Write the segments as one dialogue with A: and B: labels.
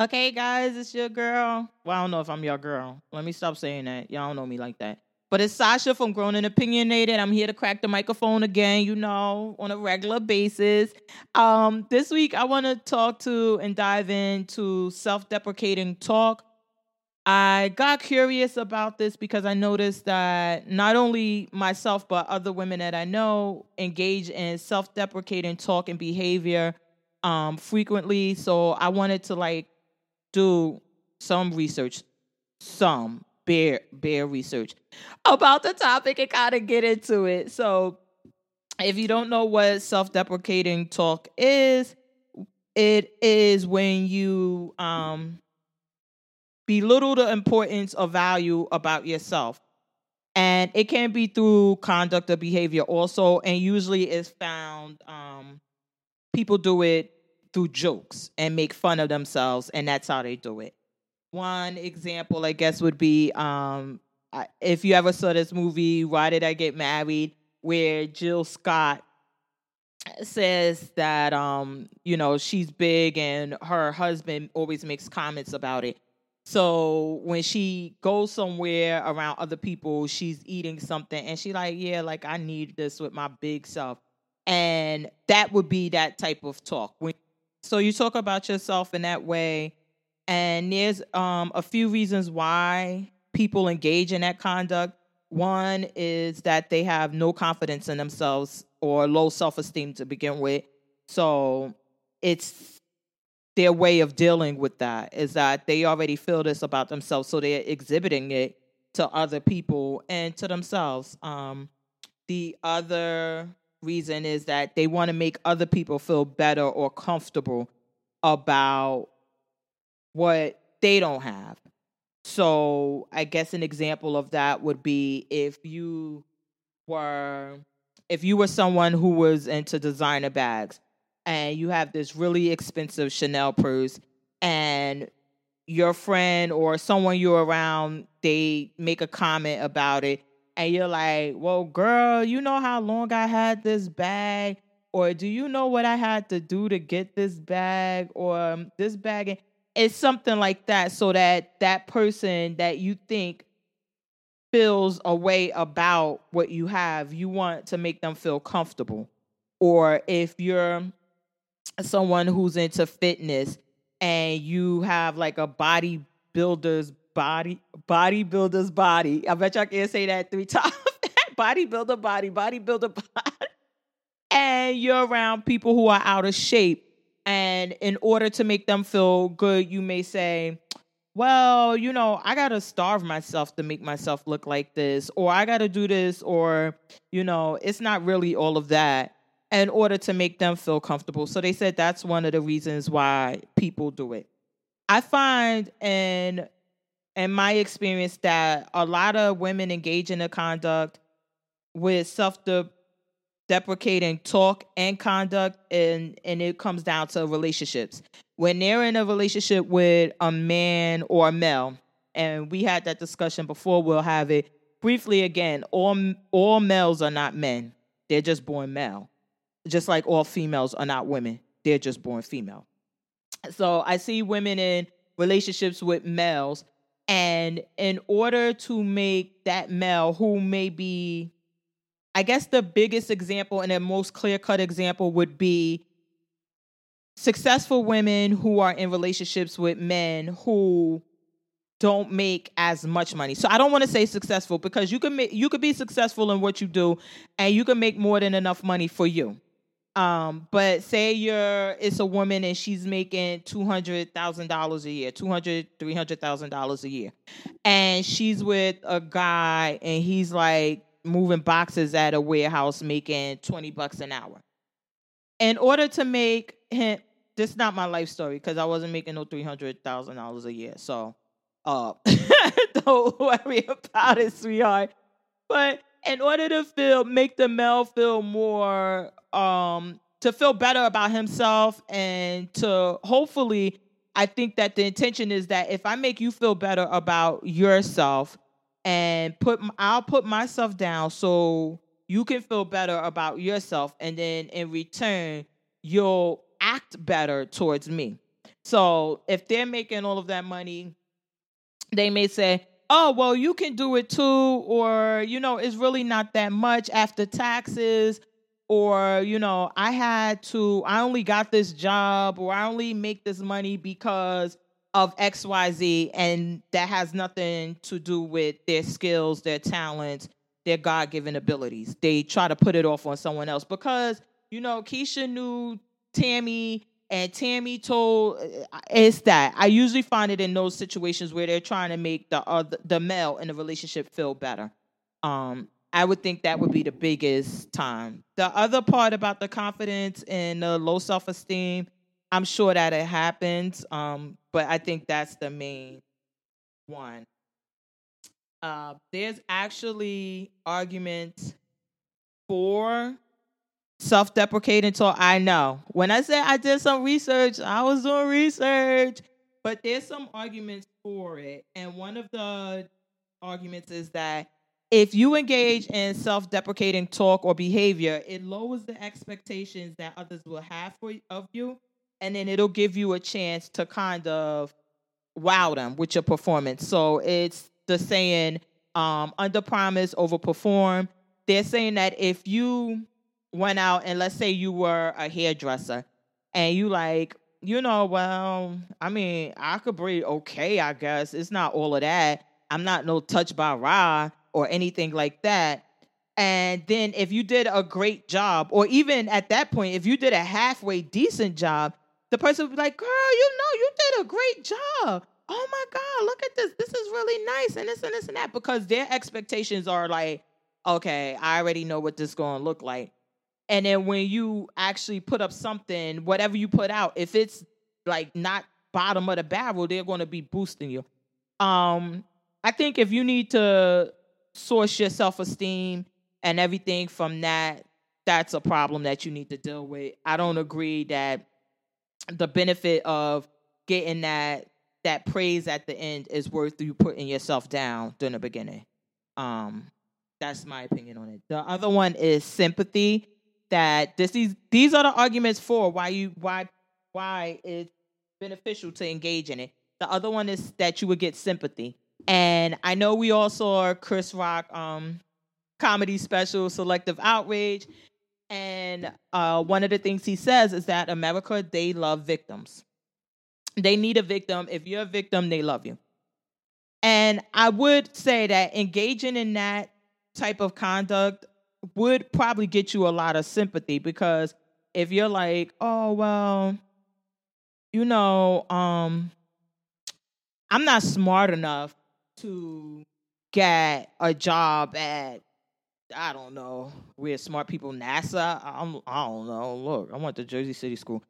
A: Okay, guys, it's your girl. Well, I don't know if I'm your girl. Let me stop saying that. Y'all don't know me like that. But it's Sasha from Grown and Opinionated. I'm here to crack the microphone again, you know, on a regular basis. Um, this week, I want to talk to and dive into self deprecating talk. I got curious about this because I noticed that not only myself, but other women that I know engage in self deprecating talk and behavior um, frequently. So I wanted to like do some research, some bare bare research about the topic and kind of get into it. So if you don't know what self-deprecating talk is, it is when you um belittle the importance or value about yourself. And it can be through conduct or behavior also, and usually is found um people do it through jokes and make fun of themselves, and that's how they do it. One example, I guess, would be um, if you ever saw this movie, Why Did I Get Married, where Jill Scott says that um, you know she's big and her husband always makes comments about it. So when she goes somewhere around other people, she's eating something and she like, yeah, like I need this with my big self. And that would be that type of talk. When so you talk about yourself in that way, and there's um, a few reasons why people engage in that conduct. One is that they have no confidence in themselves or low self esteem to begin with. So it's their way of dealing with that is that they already feel this about themselves, so they're exhibiting it to other people and to themselves. Um, the other reason is that they want to make other people feel better or comfortable about what they don't have. So, I guess an example of that would be if you were if you were someone who was into designer bags and you have this really expensive Chanel purse and your friend or someone you're around they make a comment about it and you're like, well, girl, you know how long I had this bag? Or do you know what I had to do to get this bag or um, this bag? It's something like that so that that person that you think feels a way about what you have, you want to make them feel comfortable. Or if you're someone who's into fitness and you have like a bodybuilder's body, bodybuilder's body. I bet y'all can't say that three times. bodybuilder body, bodybuilder body. And you're around people who are out of shape. And in order to make them feel good, you may say, well, you know, I got to starve myself to make myself look like this, or I got to do this, or, you know, it's not really all of that in order to make them feel comfortable. So they said that's one of the reasons why people do it. I find in in my experience that a lot of women engage in the conduct with self deprecating talk and conduct and and it comes down to relationships. When they're in a relationship with a man or a male and we had that discussion before we'll have it briefly again all all males are not men. They're just born male. Just like all females are not women. They're just born female. So i see women in relationships with males and in order to make that male who may be, I guess the biggest example and the most clear cut example would be successful women who are in relationships with men who don't make as much money. So I don't want to say successful because you can make you could be successful in what you do and you can make more than enough money for you. Um, but say you're it's a woman and she's making two hundred thousand dollars a year, two hundred, three hundred thousand dollars a year, and she's with a guy and he's like moving boxes at a warehouse making twenty bucks an hour. In order to make him, this is not my life story because I wasn't making no three hundred thousand dollars a year, so uh, don't worry about it, sweetheart. But in order to feel make the male feel more um to feel better about himself and to hopefully I think that the intention is that if I make you feel better about yourself and put I'll put myself down so you can feel better about yourself and then in return you'll act better towards me. So if they're making all of that money, they may say, oh, well, you can do it too, or, you know, it's really not that much after taxes, or, you know, I had to, I only got this job, or I only make this money because of XYZ, and that has nothing to do with their skills, their talents, their God given abilities. They try to put it off on someone else because, you know, Keisha knew Tammy and Tammy told uh, it's that I usually find it in those situations where they're trying to make the other the male in the relationship feel better. Um, I would think that would be the biggest time. The other part about the confidence and the low self esteem, I'm sure that it happens, um, but I think that's the main one. Uh, there's actually arguments for self deprecating talk. I know. When I said I did some research, I was doing research, but there's some arguments for it. And one of the arguments is that if you engage in self deprecating talk or behavior, it lowers the expectations that others will have for, of you. And then it'll give you a chance to kind of wow them with your performance. So it's the saying, um, under promise, over perform. They're saying that if you went out and let's say you were a hairdresser and you like, you know, well, I mean, I could breathe okay, I guess. It's not all of that. I'm not no touch by Ra or anything like that. And then if you did a great job, or even at that point, if you did a halfway decent job, the person would be like, girl, you know, you did a great job. Oh my God, look at this. This is really nice. And this and this and that. Because their expectations are like, okay, I already know what this to look like. And then when you actually put up something, whatever you put out, if it's like not bottom of the barrel, they're going to be boosting you. Um, I think if you need to source your self esteem and everything from that, that's a problem that you need to deal with. I don't agree that the benefit of getting that that praise at the end is worth you putting yourself down during the beginning. Um, that's my opinion on it. The other one is sympathy that this these these are the arguments for why you why why it's beneficial to engage in it. The other one is that you would get sympathy. And I know we all saw Chris Rock um comedy special Selective Outrage. And uh, one of the things he says is that America, they love victims. They need a victim. If you're a victim, they love you. And I would say that engaging in that type of conduct would probably get you a lot of sympathy because if you're like, oh well, you know, um, I'm not smart enough to get a job at I don't know where smart people NASA. I'm I don't know. Look, I went to Jersey City School.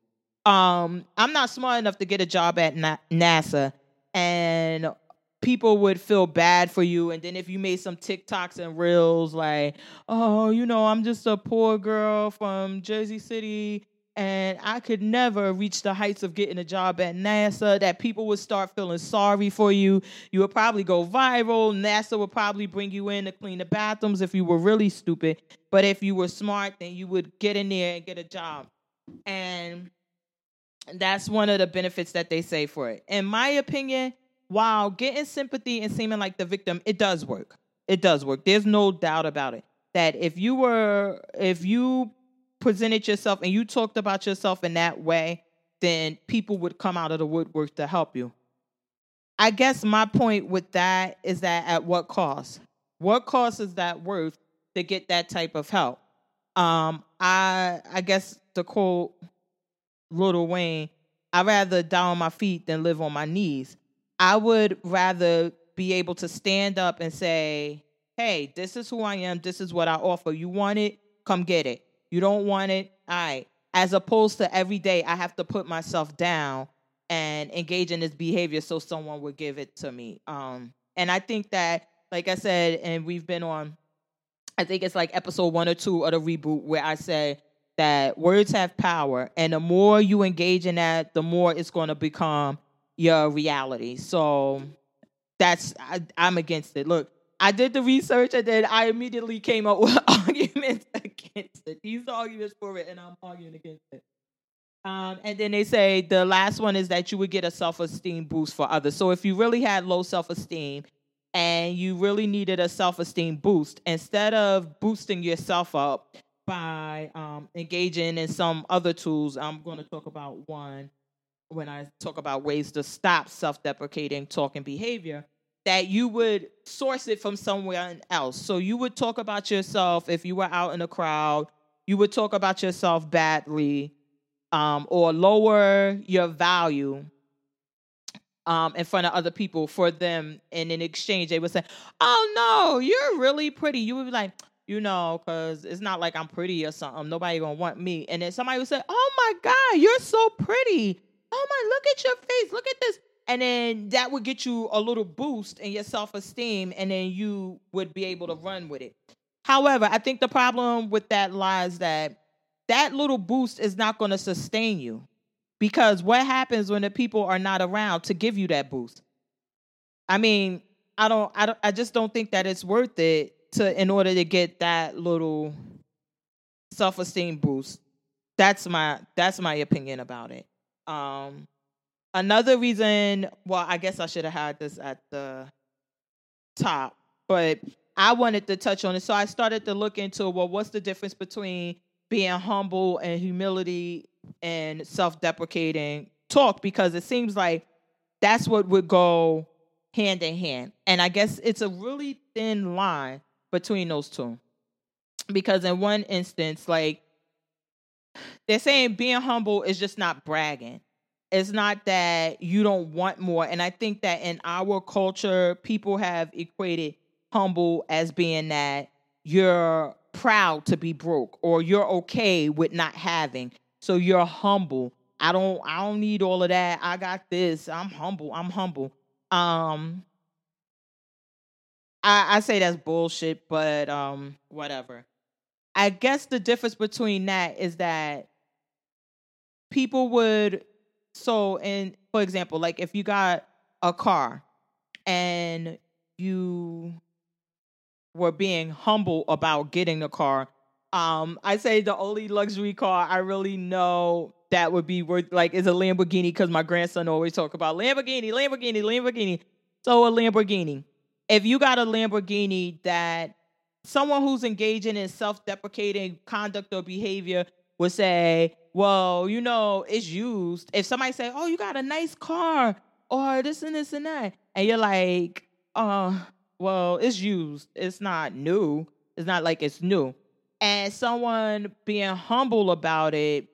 A: Um, I'm not smart enough to get a job at Na- NASA, and people would feel bad for you. And then if you made some TikToks and reels like, oh, you know, I'm just a poor girl from Jersey City and I could never reach the heights of getting a job at NASA, that people would start feeling sorry for you. You would probably go viral. NASA would probably bring you in to clean the bathrooms if you were really stupid. But if you were smart, then you would get in there and get a job. And that's one of the benefits that they say for it. In my opinion, while getting sympathy and seeming like the victim, it does work. It does work. There's no doubt about it. That if you were, if you presented yourself and you talked about yourself in that way, then people would come out of the woodwork to help you. I guess my point with that is that at what cost? What cost is that worth to get that type of help? Um, I I guess to quote Little Wayne, I'd rather die on my feet than live on my knees. I would rather be able to stand up and say, hey, this is who I am. This is what I offer. You want it? Come get it. You don't want it? Right. As opposed to every day, I have to put myself down and engage in this behavior so someone would give it to me. Um, and I think that, like I said, and we've been on, I think it's like episode one or two of the reboot where I say that words have power. And the more you engage in that, the more it's going to become your reality. So that's I, I'm against it. Look, I did the research and then I immediately came up with arguments it. These arguments for it, and I'm arguing against it. Um, and then they say the last one is that you would get a self esteem boost for others. So if you really had low self esteem and you really needed a self esteem boost, instead of boosting yourself up by um, engaging in some other tools, I'm going to talk about one when I talk about ways to stop self deprecating talk and behavior. That you would source it from somewhere else. So you would talk about yourself if you were out in a crowd, you would talk about yourself badly um, or lower your value um, in front of other people for them. And in exchange, they would say, Oh, no, you're really pretty. You would be like, you know, because it's not like I'm pretty or something. Nobody gonna want me. And then somebody would say, Oh my God, you're so pretty. Oh my, look at your face. Look at this. And then that would get you a little boost in your self esteem, and then you would be able to run with it. However, I think the problem with that lies that that little boost is not going to sustain you because what happens when the people are not around to give you that boost? I mean i don't i don't i just don't think that it's worth it to in order to get that little self-esteem boost. That's my that's my opinion about it. Um another reason well i guess i should have had this at the top but i wanted to touch on it so i started to look into well what's the difference between being humble and humility and self-deprecating talk because it seems like that's what would go hand in hand. And I guess it's a really thin line between those two. Because in one instance, like they're saying being humble is just not bragging. It's not that you don't want more. And I think that in our culture, people have equated humble as being that you're proud to be broke or you're okay with not having. So you're humble. I don't I don't need all of that. I got this. I'm humble. I'm humble. Um I, I say that's bullshit, but um whatever. I guess the difference between that is that people would so in for example, like if you got a car and you were being humble about getting the car. Um, I say the only luxury car I really know that would be worth like is a Lamborghini because my grandson always talk about Lamborghini, Lamborghini, Lamborghini. So a Lamborghini. If you got a Lamborghini that someone who's engaging in self-deprecating conduct or behavior would say, well, you know, it's used. If somebody say, oh, you got a nice car or this and this and that, and you're like, uh, well, it's used. It's not new. It's not like it's new. And someone being humble about it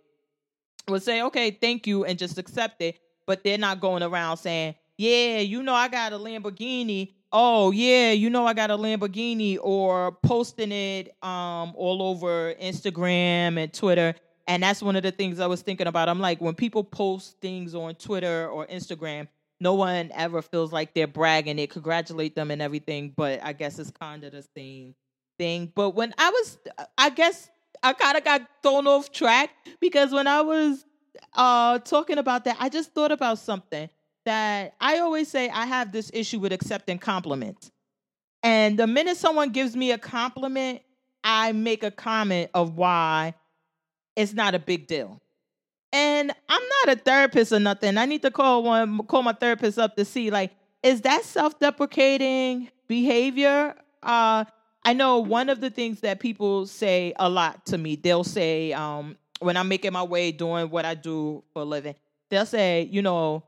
A: would say, okay, thank you, and just accept it. But they're not going around saying, yeah, you know, I got a Lamborghini. Oh, yeah, you know, I got a Lamborghini, or posting it um, all over Instagram and Twitter. And that's one of the things I was thinking about. I'm like, when people post things on Twitter or Instagram, no one ever feels like they're bragging. They congratulate them and everything, but I guess it's kind of the same thing. But when I was, I guess I kind of got thrown off track because when I was uh, talking about that, I just thought about something that I always say I have this issue with accepting compliments. And the minute someone gives me a compliment, I make a comment of why it's not a big deal. And I'm not a therapist or nothing. I need to call one, call my therapist up to see like, is that self-deprecating behavior? Uh, I know one of the things that people say a lot to me. They'll say um, when I'm making my way doing what I do for a living, they'll say, you know,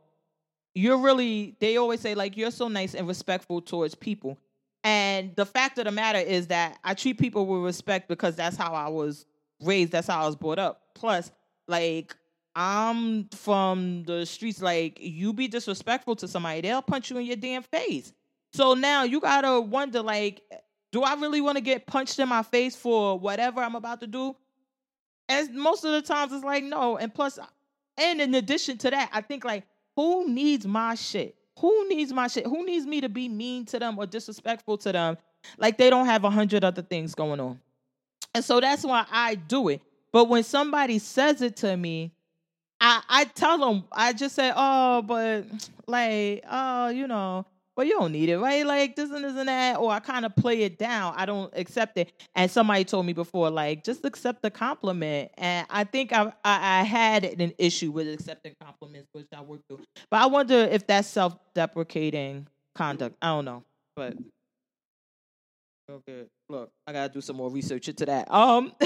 A: you're really. They always say like you're so nice and respectful towards people. And the fact of the matter is that I treat people with respect because that's how I was raised. That's how I was brought up. Plus, like I'm from the streets. Like you be disrespectful to somebody, they'll punch you in your damn face. So now you gotta wonder, like, do I really want to get punched in my face for whatever I'm about to do? And most of the times it's like no. And plus, and in addition to that, I think like, who needs my shit? Who needs my shit? Who needs me to be mean to them or disrespectful to them? Like they don't have a hundred other things going on. And so that's why I do it. But when somebody says it to me, I, I tell them, I just say, oh, but like, oh, you know, well, you don't need it, right? Like this and this and that, or I kind of play it down. I don't accept it. And somebody told me before, like, just accept the compliment. And I think I I, I had an issue with accepting compliments, which I worked through. But I wonder if that's self-deprecating conduct. I don't know, but okay. Look, I gotta do some more research into that. Um.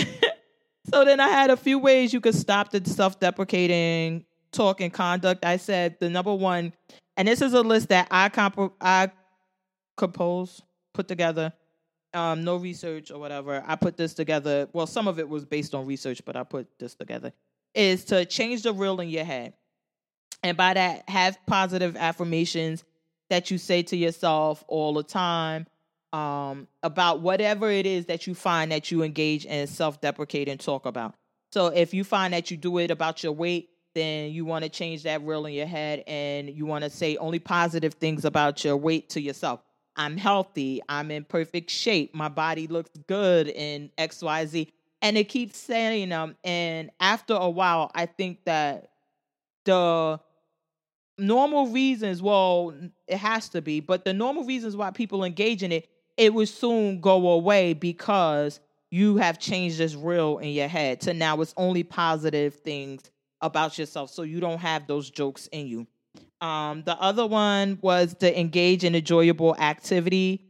A: so then I had a few ways you could stop the self-deprecating talk and conduct. I said the number one, and this is a list that I comp- I compose, put together. Um, no research or whatever. I put this together. Well, some of it was based on research, but I put this together. Is to change the reel in your head. And by that, have positive affirmations that you say to yourself all the time um, about whatever it is that you find that you engage in self deprecate and talk about. So if you find that you do it about your weight, then you want to change that reel in your head and you want to say only positive things about your weight to yourself. I'm healthy. I'm in perfect shape. My body looks good in XYZ. And it keeps saying them. And after a while, I think that the normal reasons, well, it has to be, but the normal reasons why people engage in it, it will soon go away because you have changed this reel in your head to now it's only positive things about yourself so you don't have those jokes in you. Um, the other one was to engage in enjoyable activity.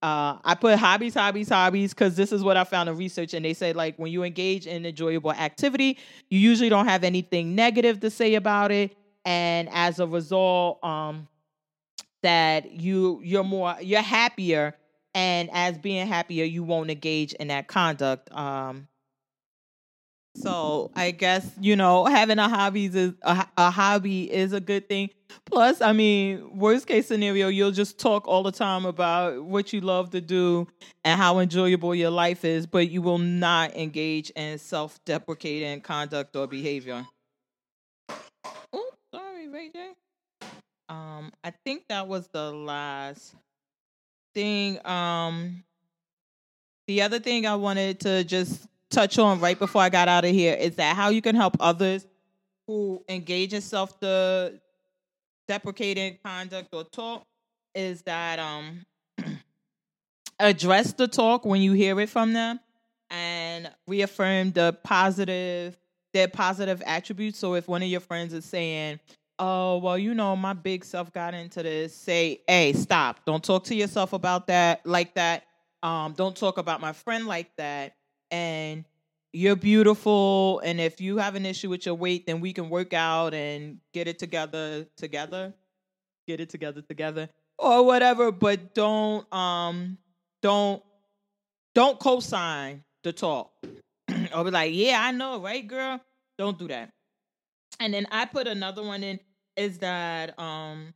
A: Uh, I put hobbies, hobbies, hobbies because this is what I found in research, and they said like when you engage in enjoyable activity, you usually don't have anything negative to say about it, and as a result, um, that you you're more you're happier, and as being happier, you won't engage in that conduct. Um, so I guess you know having a hobbies is a, a, hobby is a good thing. Plus, I mean, worst case scenario, you'll just talk all the time about what you love to do and how enjoyable your life is, but you will not engage in self-deprecating conduct or behavior. Oh, sorry, Ray J. Um, I think that was the last thing. Um, the other thing I wanted to just touch on right before I got out of here is that how you can help others who engage in self the deprecating conduct or talk is that um address the talk when you hear it from them and reaffirm the positive their positive attributes. So if one of your friends is saying, Oh, well, you know, my big self got into this, say, hey, stop. Don't talk to yourself about that like that. Um, don't talk about my friend like that. And you're beautiful and if you have an issue with your weight then we can work out and get it together together get it together together or whatever. But don't um don't don't co-sign the talk. Or be like yeah i know right girl? Don't do that and then i put another one in is that um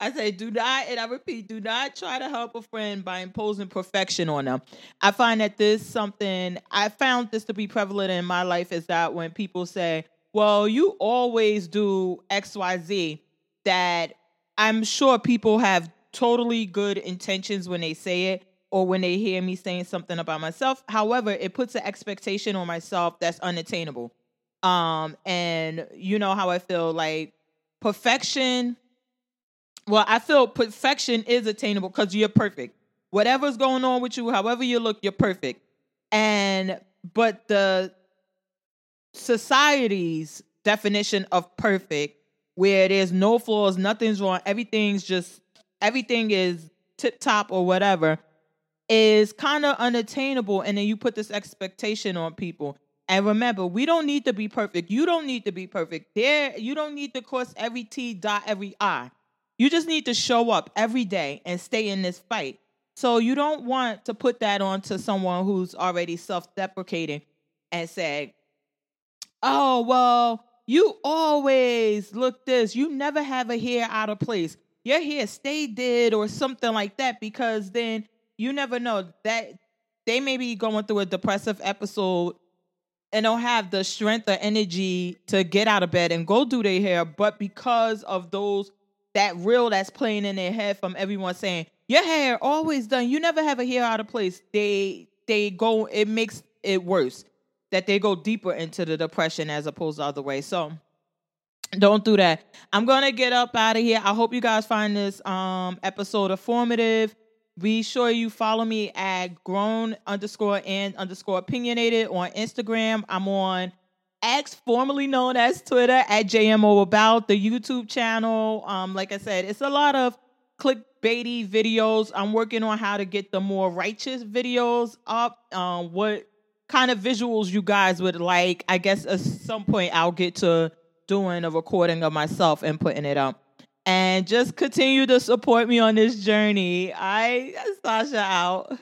A: I say, do not, and I repeat, do not try to help a friend by imposing perfection on them. I find that this something I found this to be prevalent in my life is that when people say, well, you always do XYZ, that I'm sure people have totally good intentions when they say it or when they hear me saying something about myself. However, it puts an expectation on myself that's unattainable. Um, and you know how I feel like perfection well, I feel perfection is attainable because you're perfect. Whatever's going on with you, however you look, you're perfect. And but the society's definition of perfect, where there's no flaws, nothing's wrong, everything's just everything is tip top or whatever, is kind of unattainable. And then you put this expectation on people. And remember, we don't need to be perfect. You don't need to be perfect. There, you don't need to cross every T, dot every I. You just need to show up every day and stay in this fight. So you don't want to put that on to someone who's already self-deprecating and say, "Oh, well, you always look this. You never have a hair out of place. Your hair stay dead or something like that because then you never know that they may be going through a depressive episode and don't have the strength or energy to get out of bed and go do their hair, but because of those that reel that's playing in their head from everyone saying your hair always done you never have a hair out of place they they go it makes it worse that they go deeper into the depression as opposed to the other way so Don't do that. I'm gonna get up out of here. I hope you guys find this um episode informative. Be sure you follow me at grown underscore and underscore opinionated on Instagram. I'm on X, formerly known as Twitter, at JMO About, the YouTube channel. Um, like I said, it's a lot of clickbaity videos. I'm working on how to get the more righteous videos up. Um, what kind of visuals you guys would like. I guess at some point I'll get to doing a recording of myself and putting it up and just continue to support me on this journey. I Sasha out.